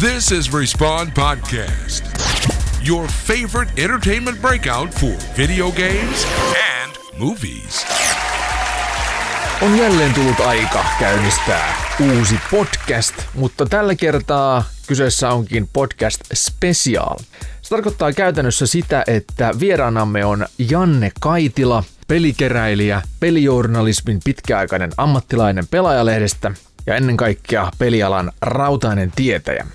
This is Respawn Podcast, your favorite entertainment breakout for video games and movies. On jälleen tullut aika käynnistää uusi podcast, mutta tällä kertaa kyseessä onkin podcast special. Se tarkoittaa käytännössä sitä, että vieraanamme on Janne Kaitila, pelikeräilijä, pelijournalismin pitkäaikainen ammattilainen pelaajalehdestä ja ennen kaikkea pelialan rautainen tietäjä.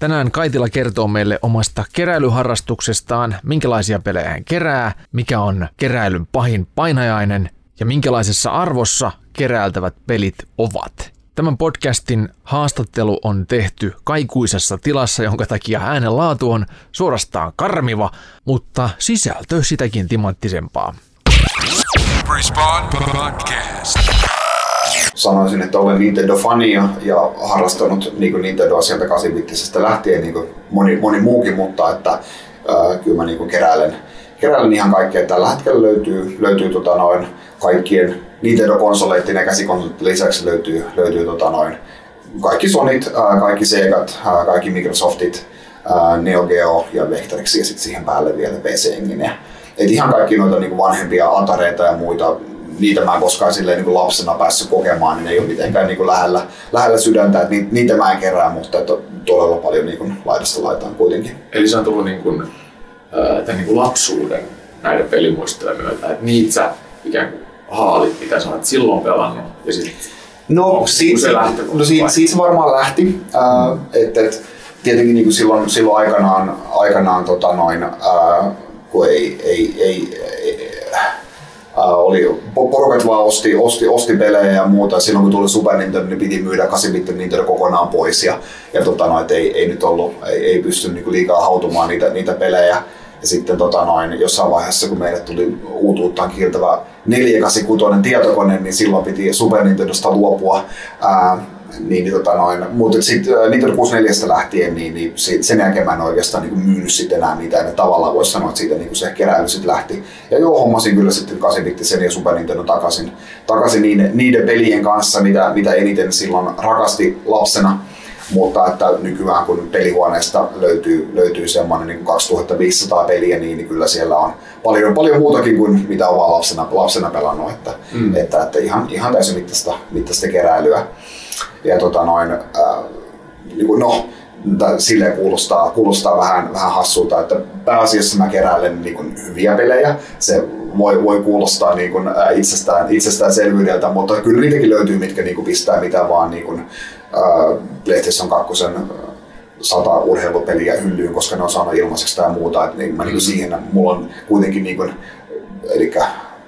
Tänään Kaitila kertoo meille omasta keräilyharrastuksestaan, minkälaisia pelejä hän kerää, mikä on keräilyn pahin painajainen ja minkälaisessa arvossa keräiltävät pelit ovat. Tämän podcastin haastattelu on tehty kaikuisessa tilassa, jonka takia äänen laatu on suorastaan karmiva, mutta sisältö sitäkin timanttisempaa. Podcast. Sanoisin, että olen Nintendo-fani ja, ja harrastanut niin Nintendoa sieltä 8 lähtien niin moni, moni muukin, mutta että ää, kyllä mä niin keräilen, keräilen ihan kaikkea. Tällä hetkellä löytyy, löytyy tota noin, kaikkien Nintendo-konsoleiden ja käsikonsoleiden lisäksi löytyy, löytyy tota noin, kaikki Sonit, ää, kaikki Segat, ää, kaikki Microsoftit, ää, Neo Geo ja Vectrex ja sitten siihen päälle vielä PC Engine. Et ihan kaikki noita niin vanhempia Atareita ja muita niitä mä en koskaan silleen niin kuin lapsena päässyt kokemaan, niin ne ei ole mitenkään niin kuin lähellä, lähellä sydäntä, että niitä, mä en kerää, mutta että todella paljon niin kuin laidasta laitaan kuitenkin. Eli se on tullut niin kuin, ää, tämän niin kuin lapsuuden näiden pelimuistojen myötä, että niitä sä ikään kuin haalit, mitä sä olet silloin pelannut, ja sitten No, siitä, se lähtökohta no siitä, siitä se varmaan lähti. Ää, et, et, tietenkin niin kuin silloin, silloin aikanaan, aikanaan tota noin, ää, kun ei, ei, ei, oli, porukat vaan osti, osti, osti pelejä ja muuta. Silloin kun tuli Super Nintendo, niin piti myydä 8-bit Nintendo kokonaan pois. Ja, ja tota noin, et ei, ei, nyt ollut, ei, ei pysty niin kuin liikaa hautumaan niitä, niitä pelejä. Ja sitten tota noin, jossain vaiheessa, kun meille tuli uutuuttaan kiiltävä 486 tietokone, niin silloin piti Super Nintendosta luopua. Ää, niin, niin tota noin, mutta sitten Nintendo 64 lähtien, niin, niin sit, sen jälkeen mä en oikeastaan niin myynyt sit enää mitään. Ja tavallaan voisi sanoa, että siitä niin se keräily sitten lähti. Ja joo, hommasin kyllä sitten 8 ja Super Nintendo takaisin, takaisin niiden, niiden pelien kanssa, mitä, mitä eniten silloin rakasti lapsena. Mutta että nykyään kun pelihuoneesta löytyy, löytyy semmoinen niin 2500 peliä, niin, niin kyllä siellä on paljon, paljon muutakin kuin mitä on vaan lapsena, lapsena pelannut. Että, mm. että, että ihan, ihan täysin mittaista, mittaista keräilyä. Ja tota noin, äh, niin kuin, no, silleen kuulostaa, kuulostaa vähän, vähän hassulta, että pääasiassa mä keräilen niin kuin, hyviä pelejä. Se voi, voi kuulostaa niin kuin, ää, itsestään, itsestäänselvyydeltä, mutta kyllä niitäkin löytyy, mitkä niin kuin, pistää mitä vaan niin kuin, ää, PlayStation 2 sata urheilupeliä hyllyyn, koska ne on saanut ilmaiseksi tai muuta. Et, niin mä, niin kuin, siihen, mulla on kuitenkin niin kuin, eli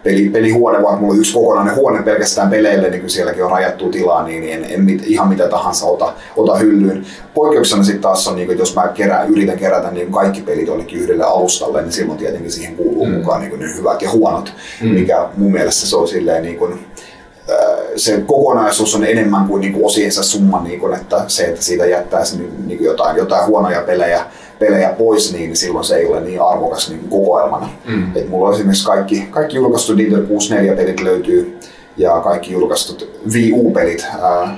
peli, pelihuone, vaikka mulla on yksi kokonainen huone pelkästään peleille, niin kyllä sielläkin on rajattu tilaa, niin en, en mit, ihan mitä tahansa ota, ota hyllyyn. Poikkeuksena sitten taas on, niin kuin, jos mä kerään, yritän kerätä niin kaikki pelit olikin yhdelle alustalle, niin silloin tietenkin siihen kuuluu mm. mukaan niin kuin ne hyvät ja huonot, mm. mikä mun mielestä se on silleen niin kuin, äh, se kokonaisuus on enemmän kuin, niin kuin osiensa summa, niin kuin, että se, että siitä jättäisi niin, niin kuin jotain, jotain huonoja pelejä, pelejä pois, niin silloin se ei ole niin arvokas niin kokoelmana. Mm. Et mulla on esimerkiksi kaikki, kaikki julkaistut Nintendo 64-pelit löytyy ja kaikki julkaistut Wii U-pelit. Ää,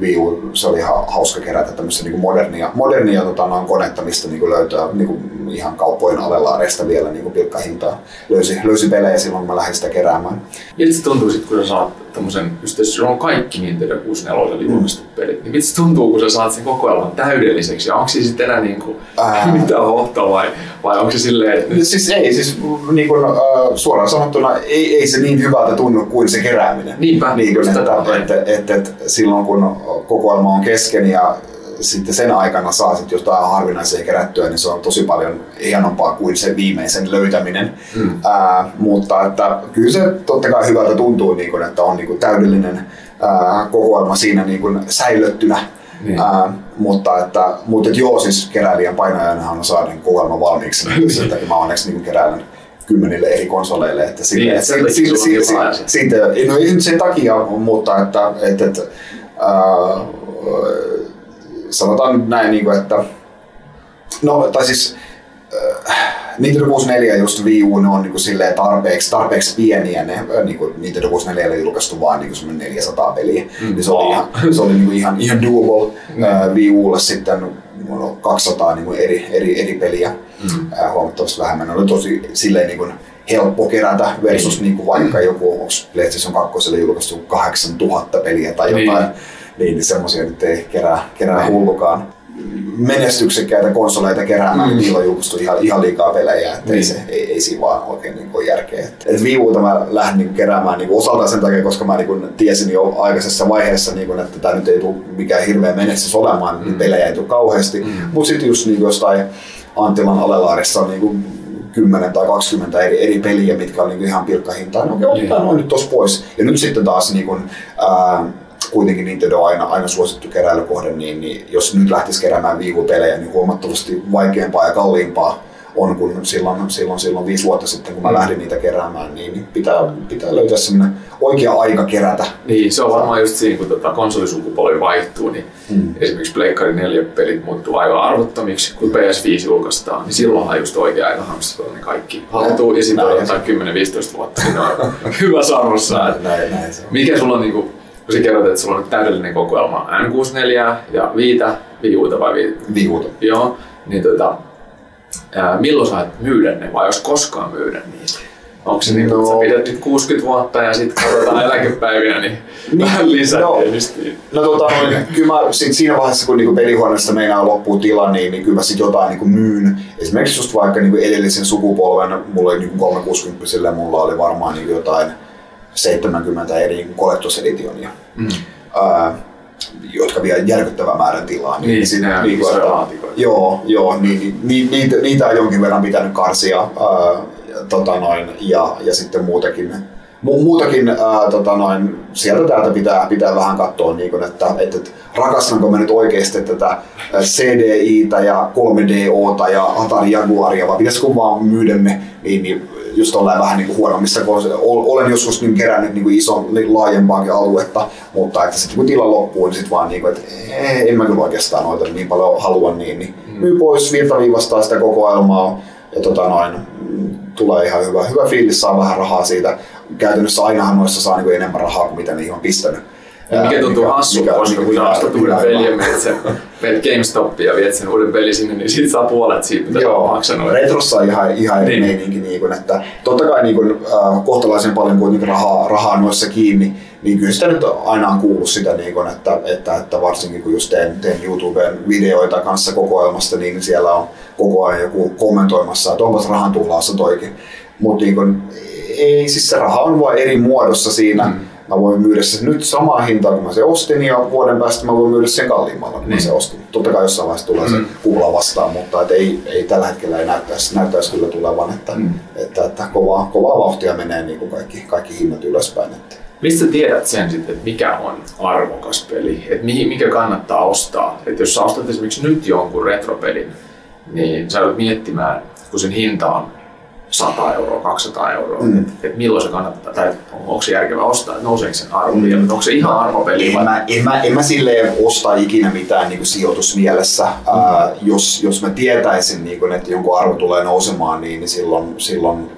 Wii U, se oli ihan hauska kerätä tämmöistä niin modernia, modernia tota, noin konetta, mistä niin kuin löytää niin kuin ihan kauppojen alelaareista vielä niin kuin pilkkahintaa. Löysi, löysi pelejä silloin, kun mä lähdin sitä keräämään. Miltä se tuntuu sit, kun sä saat tämmösen, just jos sulla on kaikki Nintendo 64 julkaistut pelit, niin miltä se tuntuu, kun sä saat sen kokoelman täydelliseksi? Ja onko siinä sitten enää niinku Ää. mitään hohtoa vai, vai onko se silleen, että nyt Siis ei, siis niin kuin, äh, suoraan sanottuna ei, ei se niin hyvältä tunnu kuin se kerääminen. Niinpä, Niin kuin, että, että, että, että, silloin kun kokoelma on kesken ja sitten sen aikana saa sitten jotain harvinaisia kerättyä, niin se on tosi paljon hienompaa kuin se viimeisen löytäminen. Mm. Ää, mutta että kyllä se totta kai hyvältä tuntuu, niin kuin, että on niin kuin täydellinen ää, kokoelma siinä niin kuin säilöttynä. Niin. Ää, mutta, että, mutta että joo, siis keräilijän painajanahan on saada niin kokoelma valmiiksi. Niin sen takia mä onneksi niin keräilen kymmenille eri konsoleille. Että sille, Niin, että sen takia sulla on si- si- tilaa si- ja se- siitä, no ei nyt sen takia, mutta että, että, että ää, sanotaan nyt näin, niin kuin, että no, tai siis äh, Nintendo 64 ja just Wii U, ne on niin kuin silleen tarpeeksi, tarpeeksi pieniä. Ne, äh, niin kuin Nintendo 64 oli julkaistu vaan niin kuin 400 peliä. Mm. Niin se oli, ihan, se oli niin kuin ihan, ihan doable. Mm. Äh, Wii Ulle sitten on 200 niin kuin eri, eri, eri peliä, mm. ää, huomattavasti vähemmän. Ne oli tosi silleen niin kuin helppo kerätä versus mm. niin kuin vaikka joku, onko PlayStation 2 julkaistu 8000 peliä tai jotain, niin, niin semmoisia nyt ei kerää, kerää hullukaan menestyksekkäitä konsoleita keräämään, mm. niin niillä on julkaistu ihan, ihan liikaa pelejä, että mm. ei, se, ei, ei siinä vaan oikein niin kuin järkeä. Et, Wii Uta mä lähdin niin keräämään niin osaltaan sen takia, koska mä niin tiesin jo aikaisessa vaiheessa, niin kuin, että tämä nyt ei tule mikään hirveä menestys olemaan, niin mm. pelejä ei tule kauheasti. Mm. Mutta sitten just niin jostain Antilan alelaarissa on niin kuin 10 tai 20 eri, eri peliä, mitkä on niin ihan pilkkahintaa, niin. okei, otetaan noin nyt tossa pois. Ja nyt sitten taas niin kuin, ää, kuitenkin Nintendo on aina, aina suosittu keräilykohde, niin, niin jos nyt lähtisi keräämään viivupelejä, niin huomattavasti vaikeampaa ja kalliimpaa on kuin silloin, silloin, silloin viisi vuotta sitten, kun mä mm. lähdin niitä keräämään, niin, pitää, pitää löytää semmoinen oikea aika kerätä. Niin, se on varmaan just siinä, kun tota konsolisukupolvi vaihtuu, niin mm. esimerkiksi Pleikkari 4 pelit muuttuu aivan arvottomiksi, kun PS5 julkaistaan, niin silloinhan just oikea aika hamstrata ne kaikki haltuu, ja sitten on 10-15 vuotta, niin on hyvä sarvossa. Näin, näin, näin se on. Mikä sulla on niinku kun sä kerrot, että sulla on täydellinen kokoelma N64 ja Viitä, Viuta vai Viita? Viuta. Joo, niin tota, ää, milloin sä myydä ne vai jos koskaan myydä niitä? Onko se no. niin, että sä no. pidät nyt 60 vuotta ja sitten katsotaan eläkepäivinä, niin, niin vähän lisää no, No tota, kyllä mä sit siinä vaiheessa, kun niinku pelihuoneesta meinaa loppuu tila, niin, niin kyllä mä sit jotain niinku myyn. Esimerkiksi just vaikka niinku edellisen sukupolven, mulla oli niinku 360 mulla oli varmaan niinku jotain 70 eri collectors editionia, mm. ää, jotka vie järkyttävän määrän tilaa. Niin, niin siinä niin, niin, Joo, joo niin, niin, niitä, niitä on jonkin verran pitänyt karsia ää, tota noin, ja, ja sitten muutakin Mu- muutakin ää, tota noin, sieltä täältä pitää, pitää vähän katsoa, niin kun, että, että, että rakastanko mä nyt oikeasti tätä CDI-tä ja 3DOta ja Atari Jaguaria, vai pitäisikö vaan myydä ne niin, niin just ollaan vähän niin huonommissa, kun olen joskus niin kerännyt niin ison, niin laajempaakin aluetta, mutta että sitten kun tila loppuu, niin sitten vaan niin kuin, että en mä kyllä oikeastaan noita niin paljon halua, niin, niin mm. myy pois, virtaviivastaa sitä kokoelmaa ja tota noin, tulee ihan hyvä, hyvä fiilis, saa vähän rahaa siitä. Käytännössä ainahan noissa saa niin enemmän rahaa kuin mitä niihin on pistänyt. Ja mikä tuntuu hassulta, koska kun sä ostat uuden pelin ja menet, sen, menet GameStopin ja viet sen uuden pelin sinne, niin siitä saa puolet siitä, mitä Joo, maksanut. Retrossa on ihan, ihan eri niin. meininki, niin kuin, että totta kai niin kuin, äh, kohtalaisen paljon kuitenkin rahaa, rahaa noissa kiinni, niin kyllä sitä nyt aina on kuullut sitä, niin kuin, että, että, että, varsinkin kun just teen, teen YouTubeen videoita kanssa kokoelmasta, niin siellä on koko ajan joku kommentoimassa, että onpas rahan tullaassa toikin. Mutta niin ei, siis se raha on vain eri muodossa siinä, mm mä voin myydä sen nyt samaa hintaa kuin mä se ostin ja vuoden päästä mä voin myydä sen kalliimmalla kuin niin. mä se ostin. Totta kai jossain vaiheessa tulee mm. se kupla vastaan, mutta et ei, ei, tällä hetkellä ei näyttäisi, näyttäisi kyllä tulevan, että, mm. että, että kovaa, kovaa vauhtia menee niin kuin kaikki, kaikki hinnat ylöspäin. Että. Mistä tiedät sen sitten, että mikä on arvokas peli, että mikä kannattaa ostaa? Että jos sä ostat esimerkiksi nyt jonkun retropelin, niin sä joudut miettimään, kun sen hinta on 100 euroa, 200 euroa, mm. että et milloin se kannattaa, tai onko se järkevää ostaa, että nouseeko sen arvo mm. vielä, onko se ihan arvopeli? En, vai? mä, en, mä, en mä silleen osta ikinä mitään niin kuin sijoitusmielessä. Mm. Äh, jos, jos mä tietäisin, niin kuin, että jonkun arvo tulee nousemaan, niin, niin silloin, silloin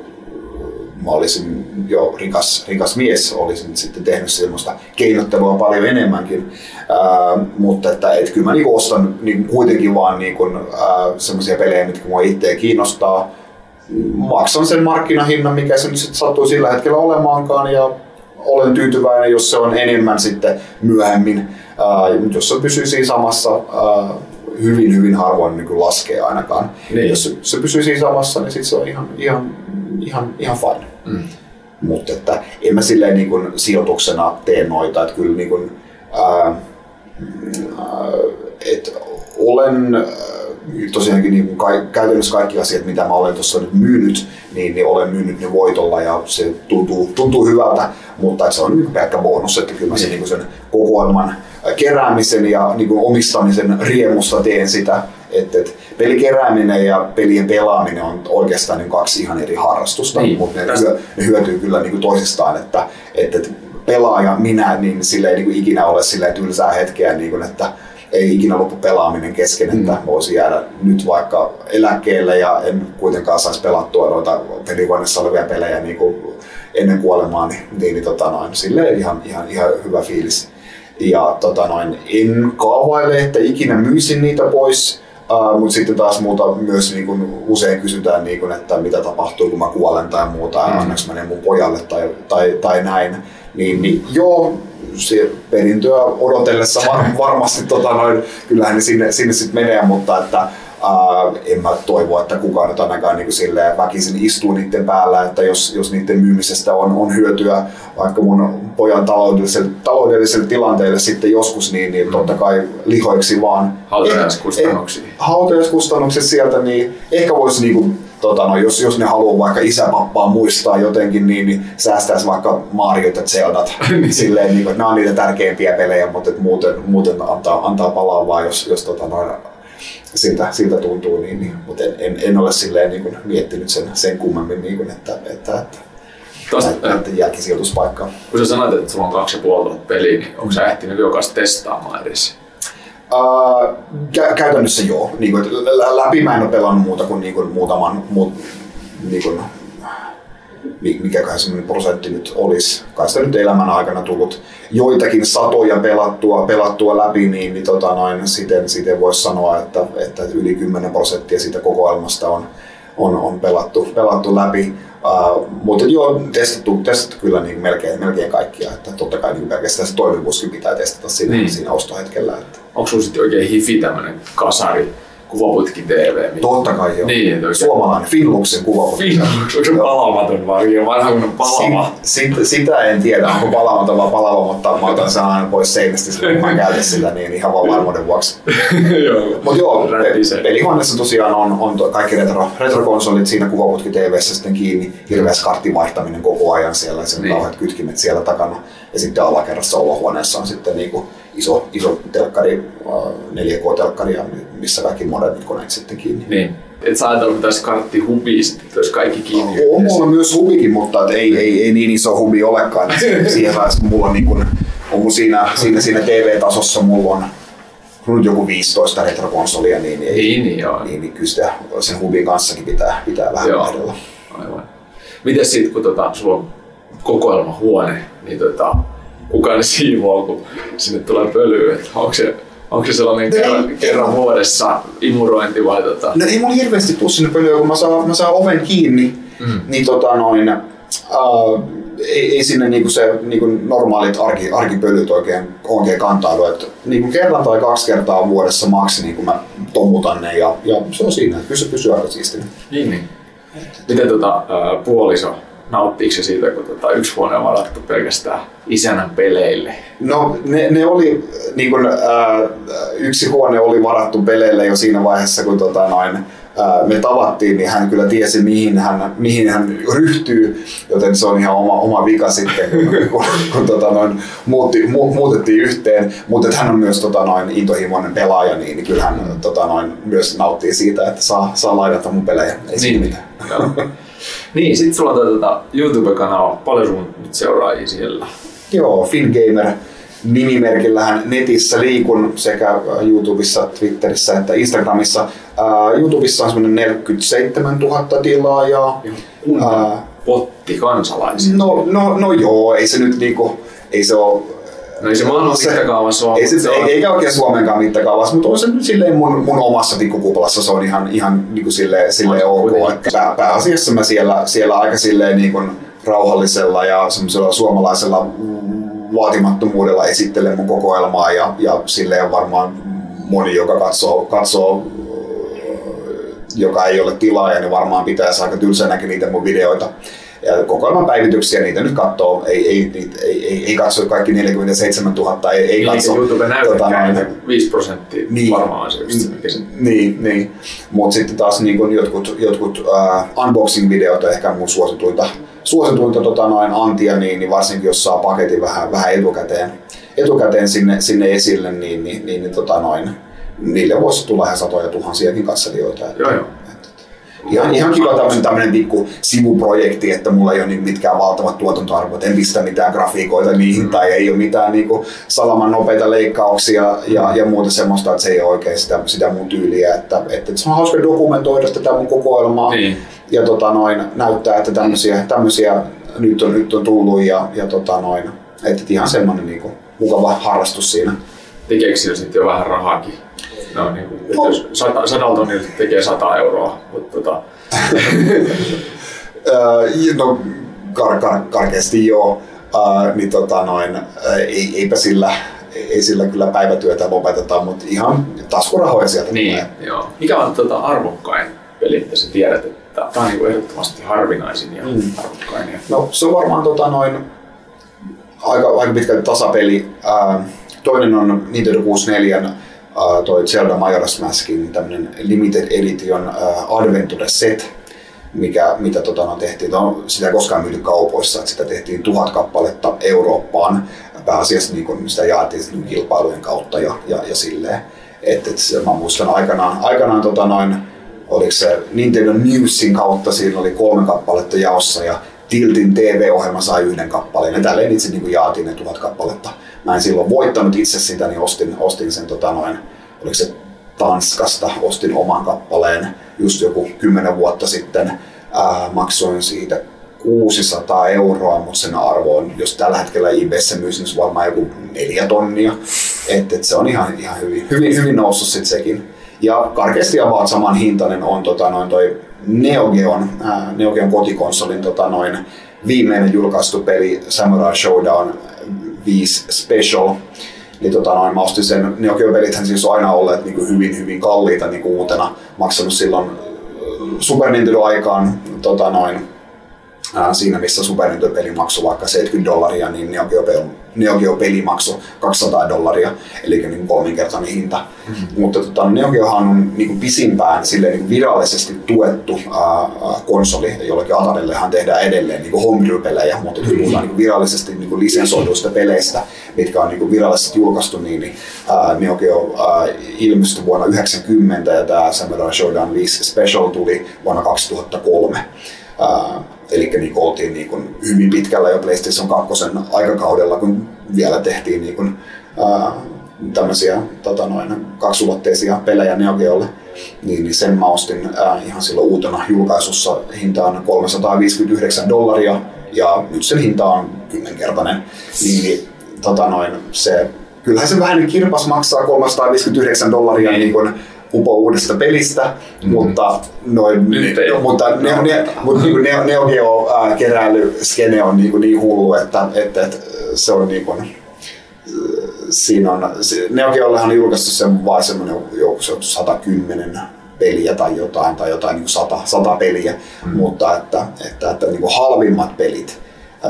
mä olisin jo rikas, rikas mies, olisin sitten tehnyt semmoista keinottelua paljon enemmänkin. Äh, mutta että, et kyllä mä niin ostan niin kuitenkin vaan niin äh, semmoisia pelejä, mitkä mua itseä kiinnostaa maksan sen markkinahinnan, mikä se nyt sitten sattuu sillä hetkellä olemaankaan ja olen tyytyväinen, jos se on enemmän sitten myöhemmin. Ää, jos se pysyy siinä samassa, ää, hyvin hyvin harvoin niin laskee ainakaan. Niin. Jos se, se pysyy siinä samassa, niin sitten se on ihan, ihan, ihan, ihan fine. Mm. Mutta että en mä silleen niin kuin sijoituksena tee noita, että kyllä niin kuin, ää, ää, et olen tosiaankin niin kuin ka- käytännössä kaikki asiat, mitä mä olen tuossa nyt myynyt, niin, niin olen myynyt ne voitolla ja se tuntuu, tuntuu hyvältä, mutta se on niin pelkkä bonus, että kyllä mä sen, niin. kuin sen kokoelman keräämisen ja niin kuin omistamisen riemusta teen sitä, että, että pelikerääminen ja pelien pelaaminen on oikeastaan niin kaksi ihan eri harrastusta, niin, mutta ne, hyö, ne hyötyy kyllä niin kuin toisistaan, että, että, että pelaaja minä, niin sille ei niin kuin ikinä ole sille tylsää hetkeä, niin kuin, että ei ikinä loppu pelaaminen kesken, että mm. voisi jäädä nyt vaikka eläkkeelle ja en kuitenkaan saisi pelattua noita pelihuoneessa olevia pelejä niin kuin ennen kuolemaa, niin, niin, niin tota noin, silleen ihan, ihan, ihan hyvä fiilis. Ja tota noin, en kaavaile, että ikinä myisin niitä pois. Uh, mutta sitten taas muuta myös niin kuin usein kysytään, niin kuin, että mitä tapahtuu, kun mä kuolen tai muuta, mm. annaks mä ne mun pojalle tai, tai, tai näin. Niin, niin joo, se perintöä odotellessa var, varmasti tota noin, kyllähän ne sinne, sinne sitten menee, mutta että Uh, en mä toivo, että kukaan nyt ainakaan niin silleen väkisin istuu niiden päällä, että jos, jos niiden myymisestä on, on hyötyä vaikka mun pojan taloudelliselle, taloudelliselle tilanteelle sitten joskus, niin, niin totta kai lihoiksi vaan. Hautajaiskustannuksia. Hautajaiskustannukset sieltä, niin ehkä voisi niin kuin, tota, no, jos, jos ne haluaa vaikka isäpappaa muistaa jotenkin, niin, niin säästäisi vaikka Mario ja Zeldat. Silleen, niin kuin, että nämä on niitä tärkeimpiä pelejä, mutta että muuten, muuten antaa, antaa palaa vaan, jos, jos tota, noin, siltä, siltä tuntuu, niin, niin, mutta en, en, en, ole silleen niin kuin, miettinyt sen, sen kummemmin, niin kuin, että, että, että näiden jälkisijoituspaikkaa. Kun sä sanoit, että sulla on kaksi ja puoli peliä, niin onko sä ehtinyt jokaista testaamaan edes? Kä- käytännössä joo. Niin kuin, läpi mä en ole pelannut muuta kuin, niin kuin muutaman, muut, niin kuin, mikäköhän semmoinen prosentti nyt olisi. Kai sitä nyt elämän aikana tullut joitakin satoja pelattua, pelattua läpi, niin, niin tota noin, siten, siten voisi sanoa, että, että yli 10 prosenttia siitä kokoelmasta on, on, on pelattu, pelattu läpi. Uh, mutta joo, testattu, testattu kyllä niin melkein, melkein kaikkia. Että totta kai niin pelkästään se toimivuuskin pitää testata siinä, niin. siinä ostohetkellä. Että. Onko sinulla sitten oikein hifi tämmöinen kasari, kuvaputki TV. Totta kai joo. Niin, Suomalainen Finluxin kuvaputki. Finlux, onko se palamaton vai vanha kun palava? Sit, sit, sitä en tiedä, onko palamaton vai palava, mutta mä otan sen aina pois seinästä, kun mä käytän sitä niin ihan vaan varmuuden vuoksi. Mutta joo, pelihuoneessa tosiaan on, on kaikki retro, retrokonsolit siinä kuvaputki TVssä sitten kiinni, hirveäs kartin vaihtaminen koko ajan siellä, sen niin. kauheat kytkimet siellä takana. Ja sitten alakerrassa olohuoneessa on sitten niinku iso, iso telkkari, 4K-telkkari, missä kaikki modernit koneet sitten kiinni. Niin. Et sä ajatellut tässä kartti hubi sitten, jos kaikki kiinni? On mulla myös hubikin, mutta et ei, ei, ei, niin iso hubi olekaan. Siihen vaiheessa mulla on, niin kun, on siinä, siinä, siinä TV-tasossa mulla on nyt joku 15 retrokonsolia, niin, ei, niin, niin, joo. niin, niin kyllä sitä, sen hubin kanssakin pitää, pitää vähän joo. vaihdella. Aivan. Miten sitten, kun tota, sulla on kokoelmahuone, niin tota, kuka ne siivoo, kun sinne tulee pölyä. onko se, onko se sellainen no kerran, ei, kerran vuodessa imurointi vai tota? No ei mulla hirveästi tuu sinne pölyä, kun mä saan, mä saan oven kiinni, mm. niin tota noin, uh, ei, ei sinne niinku se niinku normaalit arki, arkipölyt oikein, oikein kantaudu. Et niinku kerran tai kaksi kertaa vuodessa maksi niin mä tomutan ne ja, ja se on siinä, että se pysyy aika siistinä. Niin, niin. Miten tota, puoliso nauttiiko se siitä, kun tota, yksi huone on varattu pelkästään isänän peleille? No ne, ne oli, niin kun, äh, yksi huone oli varattu peleille jo siinä vaiheessa, kun tota, noin, äh, me tavattiin, niin hän kyllä tiesi, mihin hän, mihin hän ryhtyy, joten se on ihan oma, oma vika sitten, kun, kun, kun tota, noin, muutti, mu, muutettiin yhteen. Mutta hän on myös tota, noin, intohimoinen pelaaja, niin, kyllä hän tota, noin, myös nauttii siitä, että saa, saa lainata mun pelejä. Ei niin. mitään. Niin, sit sulla on tuota YouTube-kanava, paljon sun nyt seuraajia siellä? Joo, Fingamer nimimerkillähän netissä liikun sekä YouTubessa, Twitterissä että Instagramissa. Uh, YouTubessa on semmoinen 47 000 tilaajaa. Uh, potti kansalaisia? No, no, no joo, ei se nyt niinku, ei se ole No ei se maailman mittakaavassa ole. Ei, se, ei, eikä oikein Suomenkaan mittakaavassa, mutta on se silleen mun, mun omassa pikkukuplassa se on ihan, ihan niin kuin silleen, silleen ok. Että pää, pääasiassa mä siellä, siellä aika silleen niin kuin rauhallisella ja semmoisella suomalaisella vaatimattomuudella esittelen mun kokoelmaa ja, ja silleen varmaan moni, joka katsoo, katsoo joka ei ole tilaaja, niin varmaan pitäisi aika tylsänäkin niitä mun videoita ja kokoelman päivityksiä, niitä nyt katsoo, ei, ei, ei, ei, ei, ei katso kaikki 47 000, ei, ei niin, katso. YouTube tota, noin, 5 prosenttia niin, varmaan asioista. Niin, niin. mutta sitten taas niin kun jotkut, jotkut uh, unboxing-videot on ehkä mun suosituinta, suosituinta tota, noin antia, niin, niin varsinkin jos saa paketin vähän, vähän etukäteen, etukäteen sinne, sinne esille, niin, niin, niin, niin tota, noin, niille voisi tulla ihan satoja tuhansiakin katselijoita. Että, joo, joo ihan, ihan kiva tämmöinen, tämmöinen pikku sivuprojekti, että mulla ei ole niin mitkään valtavat tuotantoarvot, en pistä mitään grafiikoita niihin mm. tai ei ole mitään niin kuin salaman nopeita leikkauksia ja, ja muuta semmoista, että se ei ole oikein sitä, sitä mun tyyliä, että, että se on hauska dokumentoida tätä mun kokoelmaa niin. ja tota noin, näyttää, että tämmöisiä, tämmöisiä nyt, on, nyt on tullut ja, ja tota noin, että ihan semmoinen niin kuin, mukava harrastus siinä. Tekeekö sitten jo vähän rahaakin? No, niin kuin, että jos sata, sadalla tonnilla tekee 100 euroa, mutta tota, Öö, no kar, kar, karkeasti joo, öö, niin tota noin, ei, eipä sillä, ei sillä kyllä päivätyötä lopeteta, mutta ihan taskurahoja sieltä niin, tulee. joo. Mikä on tota, arvokkain peli, mitä sä tiedät, että tämä on niin kuin ehdottomasti harvinaisin ja mm. arvokkain. Ja... No se on varmaan tota noin, aika, aika pitkälti tasapeli. Ää, toinen on Nintendo 64 toi Zelda Majora's Maskin tämmönen limited edition ää, adventure set, mikä, mitä tota, no, tehtiin. No, sitä ei koskaan myyty kaupoissa, että sitä tehtiin tuhat kappaletta Eurooppaan. Pääasiassa niin kun sitä jaettiin niin kilpailujen kautta ja, ja, ja silleen. Et, et mä muistan aikanaan, aikanaan tota, noin, oliko se Nintendo Newsin kautta, siinä oli kolme kappaletta jaossa ja Tiltin TV-ohjelma sai yhden kappaleen ja tälleen itse niin jaatiin ne tuhat kappaletta. Mä en silloin voittanut itse sitä, niin ostin, ostin sen tota noin, oliko se Tanskasta, ostin oman kappaleen just joku kymmenen vuotta sitten. Ää, maksoin siitä 600 euroa, mutta sen arvo on, jos tällä hetkellä eBayssä myisin, niin varmaan joku neljä tonnia. Et, et se on ihan, ihan hyvin, hyvin, hyvin noussut sit sekin. Ja karkeasti about saman hintainen on tota, noin toi Neo Geon, ää, Neo Geon kotikonsolin tota, noin viimeinen julkaistu peli Samurai Showdown 5 Special. Niin tota noin, mä ostin sen, Neo Geo pelithän siis on aina olleet niin kuin hyvin hyvin kalliita niin kuin uutena. Maksanut silloin Super Nintendo-aikaan tota noin, ää, siinä missä Super Nintendo-peli maksoi vaikka 70 dollaria, niin Neo Geo, Neo Geo peli maksoi 200 dollaria, eli niin kolminkertainen hinta. Mm-hmm. Mutta tota, Neo Geohan on niin kuin pisimpään silleen, niin virallisesti tuettu ää, konsoli, jollakin Atarillehan tehdään edelleen niin homebrew-pelejä, mutta mm-hmm. puhutaan niin virallisesti niin lisensoiduista peleistä, mitkä on niin virallisesti julkaistu, niin, niin ää, Neo Geo ää, ilmestyi vuonna 1990 ja tämä Samurai Showdown 5 Special tuli vuonna 2003. Ää, Eli niin oltiin niin kuin hyvin pitkällä jo PlayStation 2 aikakaudella, kun vielä tehtiin niin kuin, ää, tämmöisiä tota noin, kaksulotteisia pelejä Neo Geolle. Niin, niin sen mä ostin ää, ihan silloin uutena julkaisussa hintaan 359 dollaria ja nyt sen hinta on kymmenkertainen. Niin, niin tota noin, se, kyllähän se vähän kirpas maksaa 359 dollaria niin, niin kuin, upo uudesta pelistä, mm-hmm. mutta noin, Nyt ei. no, mutta ne, ne, mutta niin Neo, Neo Geo ää, keräilyskene on niin, kuin niin hullu, että, että, että se on niin kuin, siinä on, Neo Geollehan on julkaistu sen vain semmoinen joku se on 110 peliä tai jotain, tai jotain niin 100, 100 peliä, mm. mutta että, että, että niin kuin halvimmat pelit,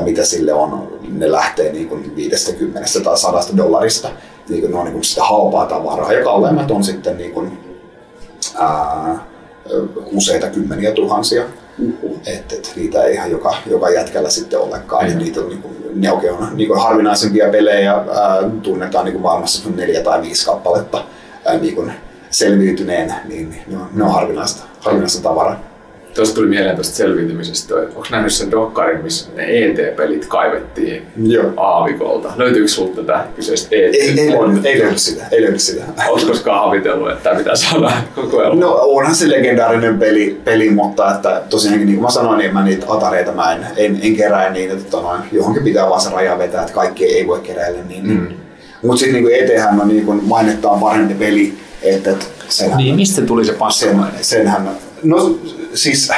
mitä sille on, ne lähtee niin kuin 50 tai 100 dollarista, niin kuin, ne on niin kuin sitä halpaa tavaraa, ja kalleimmat on sitten niin kuin, ää, useita kymmeniä tuhansia. Uh-huh. Et, et, niitä ei ihan joka, joka jätkällä sitten olekaan. Mm-hmm. Niitä on, niin kuin, ne on niin kuin harvinaisempia pelejä. Ää, tunnetaan niin kuin maailmassa neljä tai viisi kappaletta ää, niin kuin selviytyneen, niin ne on, ne on harvinaista, harvinaista tavaraa. Tuosta tuli mieleen tuosta selviytymisestä, että onko nähnyt sen dokkarin, missä ne ET-pelit kaivettiin Joo. aavikolta? Löytyykö sinulta tätä kyseistä ET? Ei, ei, löydy, ei löydy sitä. Ei löydy sitä. Oletko koskaan havitellut, että tämä pitää saada koko ajan? No onhan se legendaarinen peli, peli mutta että tosiaankin niin kuin mä sanoin, niin mä niitä atareita mä en, en, en kerää niitä, että noin, johonkin pitää vaan se raja vetää, että kaikki ei voi keräillä. Niin, mm. Mutta sitten niin ET-hän on niin kuin mainettaan parempi peli, että, että senhän, Niin, mistä tuli se passi? sen, senhän, no siis,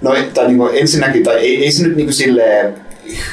no tai niin kuin ensinnäkin, tai ei, ei se nyt niin kuin silleen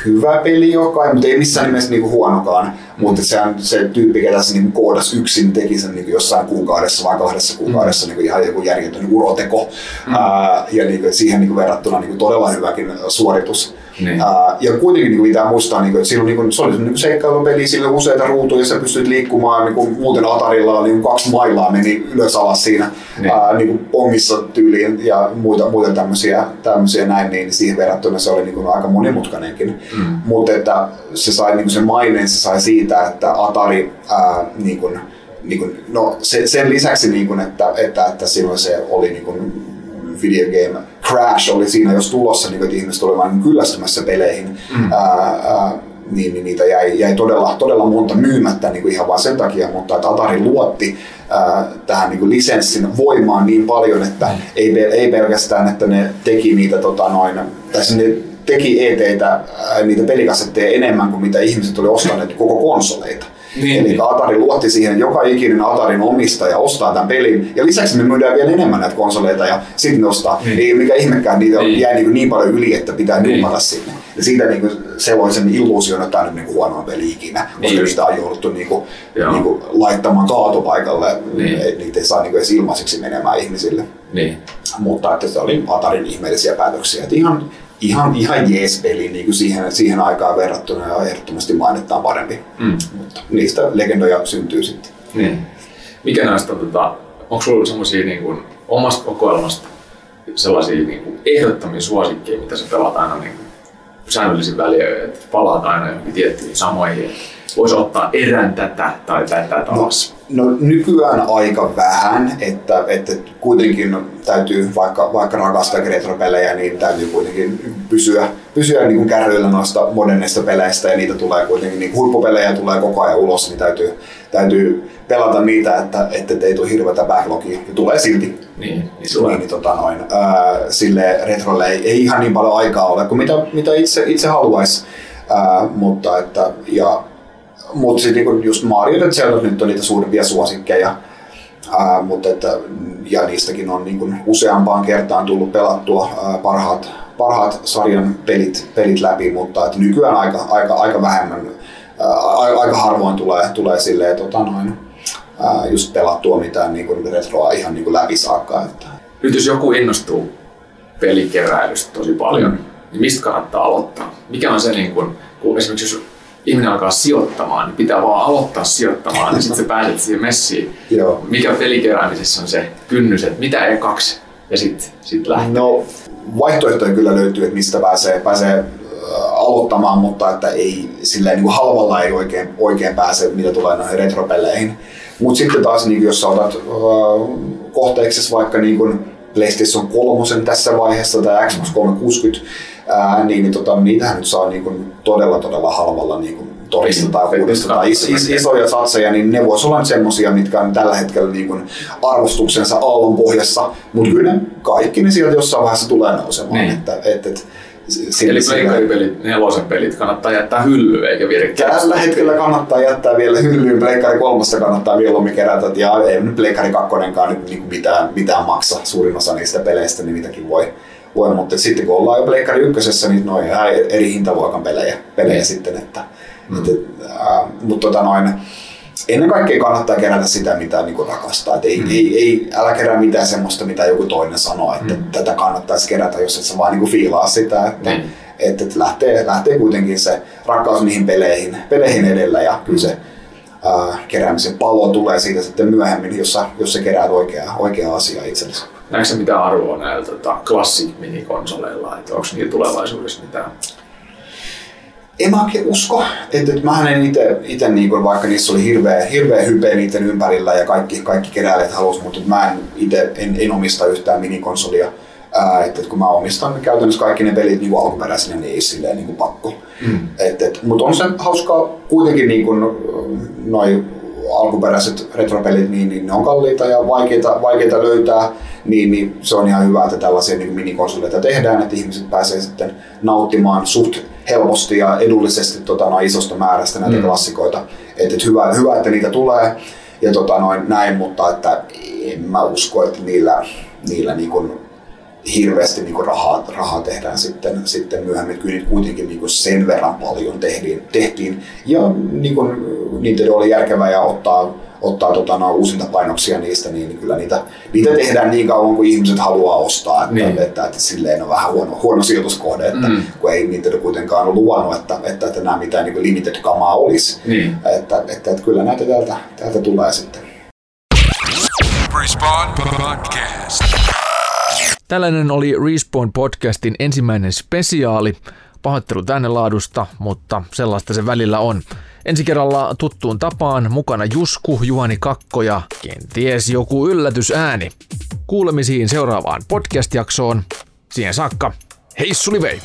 hyvä peli joka, mutta ei missään nimessä niinku huonokaan. Mutta sehän, se tyyppi, ketä se niinku koodasi yksin, teki sen niinku jossain kuukaudessa vai kahdessa kuukaudessa mm. niinku ihan joku järjetön uroteko. Mm. Ää, ja niinku siihen niinku verrattuna niinku todella hyväkin suoritus. Niin. Ää, ja kuitenkin niin pitää muistaa, niin kuin, että silloin, niin kuin, se oli niin seikkailupeli, sillä useita ruutuja, ja sä pystyt liikkumaan, niin kuin, muuten Atarilla niin kuin kaksi mailaa meni ylös alas siinä Niin. ää, niin kuin pongissa tyyliin ja muita, muita tämmöisiä, tämmöisiä näin, niin siihen verrattuna se oli niin kuin, aika monimutkainenkin. Mm. Mutta että se sai niin kuin sen maineen, se sai siitä, että Atari ää, niin kuin, niin kuin, no, se, sen lisäksi, niin kuin, että, että, että silloin se oli niin kuin, video game crash oli siinä jos tulossa, niin että ihmiset olivat vain kyllästymässä peleihin, mm. ää, ää, niin, niin niitä jäi, jäi todella, todella monta myymättä niin kuin ihan vain sen takia, mutta että Atari luotti ää, tähän niin kuin lisenssin voimaan niin paljon, että ei, pel- ei pelkästään, että ne teki niitä tota, noin, tai siis ne teki ET-tä, ää, niitä pelikasetteja enemmän kuin mitä ihmiset oli ostaneet koko konsoleita. Niin. Eli Atari luotti siihen, että joka ikinen Atarin omistaja ostaa tämän pelin. Ja lisäksi me myydään vielä enemmän näitä konsoleita ja sitten ne ostaa. Niin. Ei mikä ihmekään, niitä niin. jää niin, niin paljon yli, että pitää niin. dumpata sinne. Ja siitä niin kuin, se loi sen illuusion, että tämä on niin huono peli ikinä, koska niin. sitä on jouduttu niin kuin, niin kuin, laittamaan kaatopaikalle. Niin. Niitä ei saa niin kuin, edes ilmaiseksi menemään ihmisille. Niin. Mutta että se oli Atarin ihmeellisiä päätöksiä. Että ihan, ihan, ihan jees peli niin kuin siihen, siihen aikaan verrattuna ja ehdottomasti mainittaan parempi. Mm. Mutta niistä legendoja syntyy sitten. Niin. Mikä näistä tota, onko sulla sellaisia niin kuin, omasta kokoelmasta sellaisia niin kuin, ehdottomia suosikkeja, mitä sä pelaat aina niin kuin, säännöllisin väliin, että palaat aina johonkin tiettyihin samoihin, voisi ottaa erän tätä tai tätä taas? No, no nykyään aika vähän, että, että kuitenkin täytyy, vaikka, vaikka rakastaa retropelejä, niin täytyy kuitenkin pysyä, pysyä niin kuin kärryillä noista moderneista peleistä ja niitä tulee kuitenkin, niin huippupelejä tulee koko ajan ulos, niin täytyy, täytyy pelata niitä, että, että ei tule hirveätä backlogia ja tulee silti. Niin, niin, tulee. niin, niin tota noin, ää, sille retrolle ei, ei, ihan niin paljon aikaa ole kuin mitä, mitä itse, itse haluaisi. Ää, mutta että, ja mutta sitten niin just Mario ja Zelda nyt on niitä suurimpia suosikkeja. Ää, mutta että, ja niistäkin on niin kuin useampaan kertaan tullut pelattua ää, parhaat, parhaat sarjan pelit, pelit läpi, mutta että nykyään aika, aika, aika vähemmän, ää, aika harvoin tulee, tulee silleen, tota noin, ää, just pelattua mitään niin kuin retroa ihan niin kuin läpi saakka. Että. Nyt jos joku innostuu pelikeräilystä tosi paljon, mm. niin mistä kannattaa aloittaa? Mikä on se, niin kuin, kun esimerkiksi jos ihminen alkaa sijoittamaan, niin pitää vaan aloittaa sijoittamaan, niin sitten sä pääset siihen messiin. Joo. Mikä pelikeräämisessä on se kynnys, että mitä ei kaksi ja sitten sit lähtee. No, vaihtoehtoja kyllä löytyy, että mistä pääsee, pääsee aloittamaan, mutta että ei silleen niin halvalla ei oikein, oikein pääse, mitä tulee noihin retropeleihin. Mutta sitten taas, niin jos sä otat uh, kohteeksi vaikka niin kuin PlayStation 3 tässä vaiheessa tai Xbox 360, ää, niin, niin tota, niitähän nyt saa niin kuin todella todella halvalla niin kuin todista tai uudesta tai is, is, isoja satseja, niin ne voisi olla semmoisia, mitkä on tällä hetkellä niin kuin arvostuksensa aallon pohjassa, mutta kyllä kaikki ne sieltä jossain vaiheessa tulee nousemaan. Niin. Että, et, et, Eli pleikkaripelit, nelosen pelit kannattaa jättää hyllyyn eikä virkkää. Tällä hetkellä kannattaa jättää vielä hyllyyn, pleikkari kolmosta kannattaa mieluummin kerätä. Ja ei nyt pleikkari kakkonenkaan nyt niin mitään, mitään maksa. Suurin osa niistä peleistä, niin niitäkin voi, voi, mutta sitten kun ollaan jo Pleikkari ykkösessä, niin noin ihan eri hintaluokan pelejä, pelejä mm. sitten. Että, mm. että, äh, mutta tota noin, ennen kaikkea kannattaa kerätä sitä, mitä niin rakastaa. Et ei, mm. ei, ei, älä kerää mitään semmoista, mitä joku toinen sanoo, että mm. tätä kannattaisi kerätä, jos et sä vaan niin kuin fiilaa sitä. Että, mm. että, että lähtee, lähtee kuitenkin se rakkaus niihin peleihin, peleihin edellä ja kyllä se äh, keräämisen palo tulee siitä sitten myöhemmin, jos sä, jos sä keräät oikeaa, oikeaa asiaa itsellesi. Näetkö mitään arvoa näillä tota, classic-minikonsoleilla, että onko niillä tulevaisuudessa mitään? En mä oikein usko, että, että mä en itse, itse niin vaikka niissä oli hirveä, hirveä hype niiden ympärillä ja kaikki, kaikki keräilijät halusivat, mutta mä en itse en, en omista yhtään minikonsolia. Ää, että, että kun mä omistan käytännössä kaikki ne pelit niin alkuperäisenä, niin ei silleen niin kuin pakko. Mm. Et, et, mutta on se hauskaa kuitenkin niin kuin, noi alkuperäiset retropelit, niin, niin ne on kalliita ja vaikeita, vaikeita löytää, niin, niin se on ihan hyvä, että tällaisia niin minikonsoleita tehdään, että ihmiset pääsee sitten nauttimaan suht helposti ja edullisesti tota, no, isosta määrästä näitä mm. klassikoita. Et, et hyvä, hyvä, että niitä tulee ja tota, noin, näin, mutta että en mä usko, että niillä, niillä niin kuin, hirveästi niin kuin rahaa, rahaa tehdään sitten, sitten myöhemmin. Kyllä kuitenkin niin kuin sen verran paljon tehtiin. tehtiin. Ja niin kuin, niitä oli järkevää ja ottaa, ottaa tota, no, uusinta painoksia niistä, niin, kyllä niitä, niitä tehdään niin kauan kuin ihmiset haluaa ostaa. Että, niin. että, että, että silleen on vähän huono, huono sijoituskohde, että mm. kun ei niitä kuitenkaan ole luvannut, että, että, että nämä mitään niin limited kamaa olisi. Niin. Että, että, että, että kyllä näitä täältä, täältä tulee sitten. Respawn Podcast. Tällainen oli Respawn podcastin ensimmäinen spesiaali. Pahoittelu tänne laadusta, mutta sellaista se välillä on. Ensi kerralla tuttuun tapaan mukana Jusku, Juhani Kakko ja kenties joku yllätysääni. Kuulemisiin seuraavaan podcast-jaksoon. Siihen saakka, hei vei!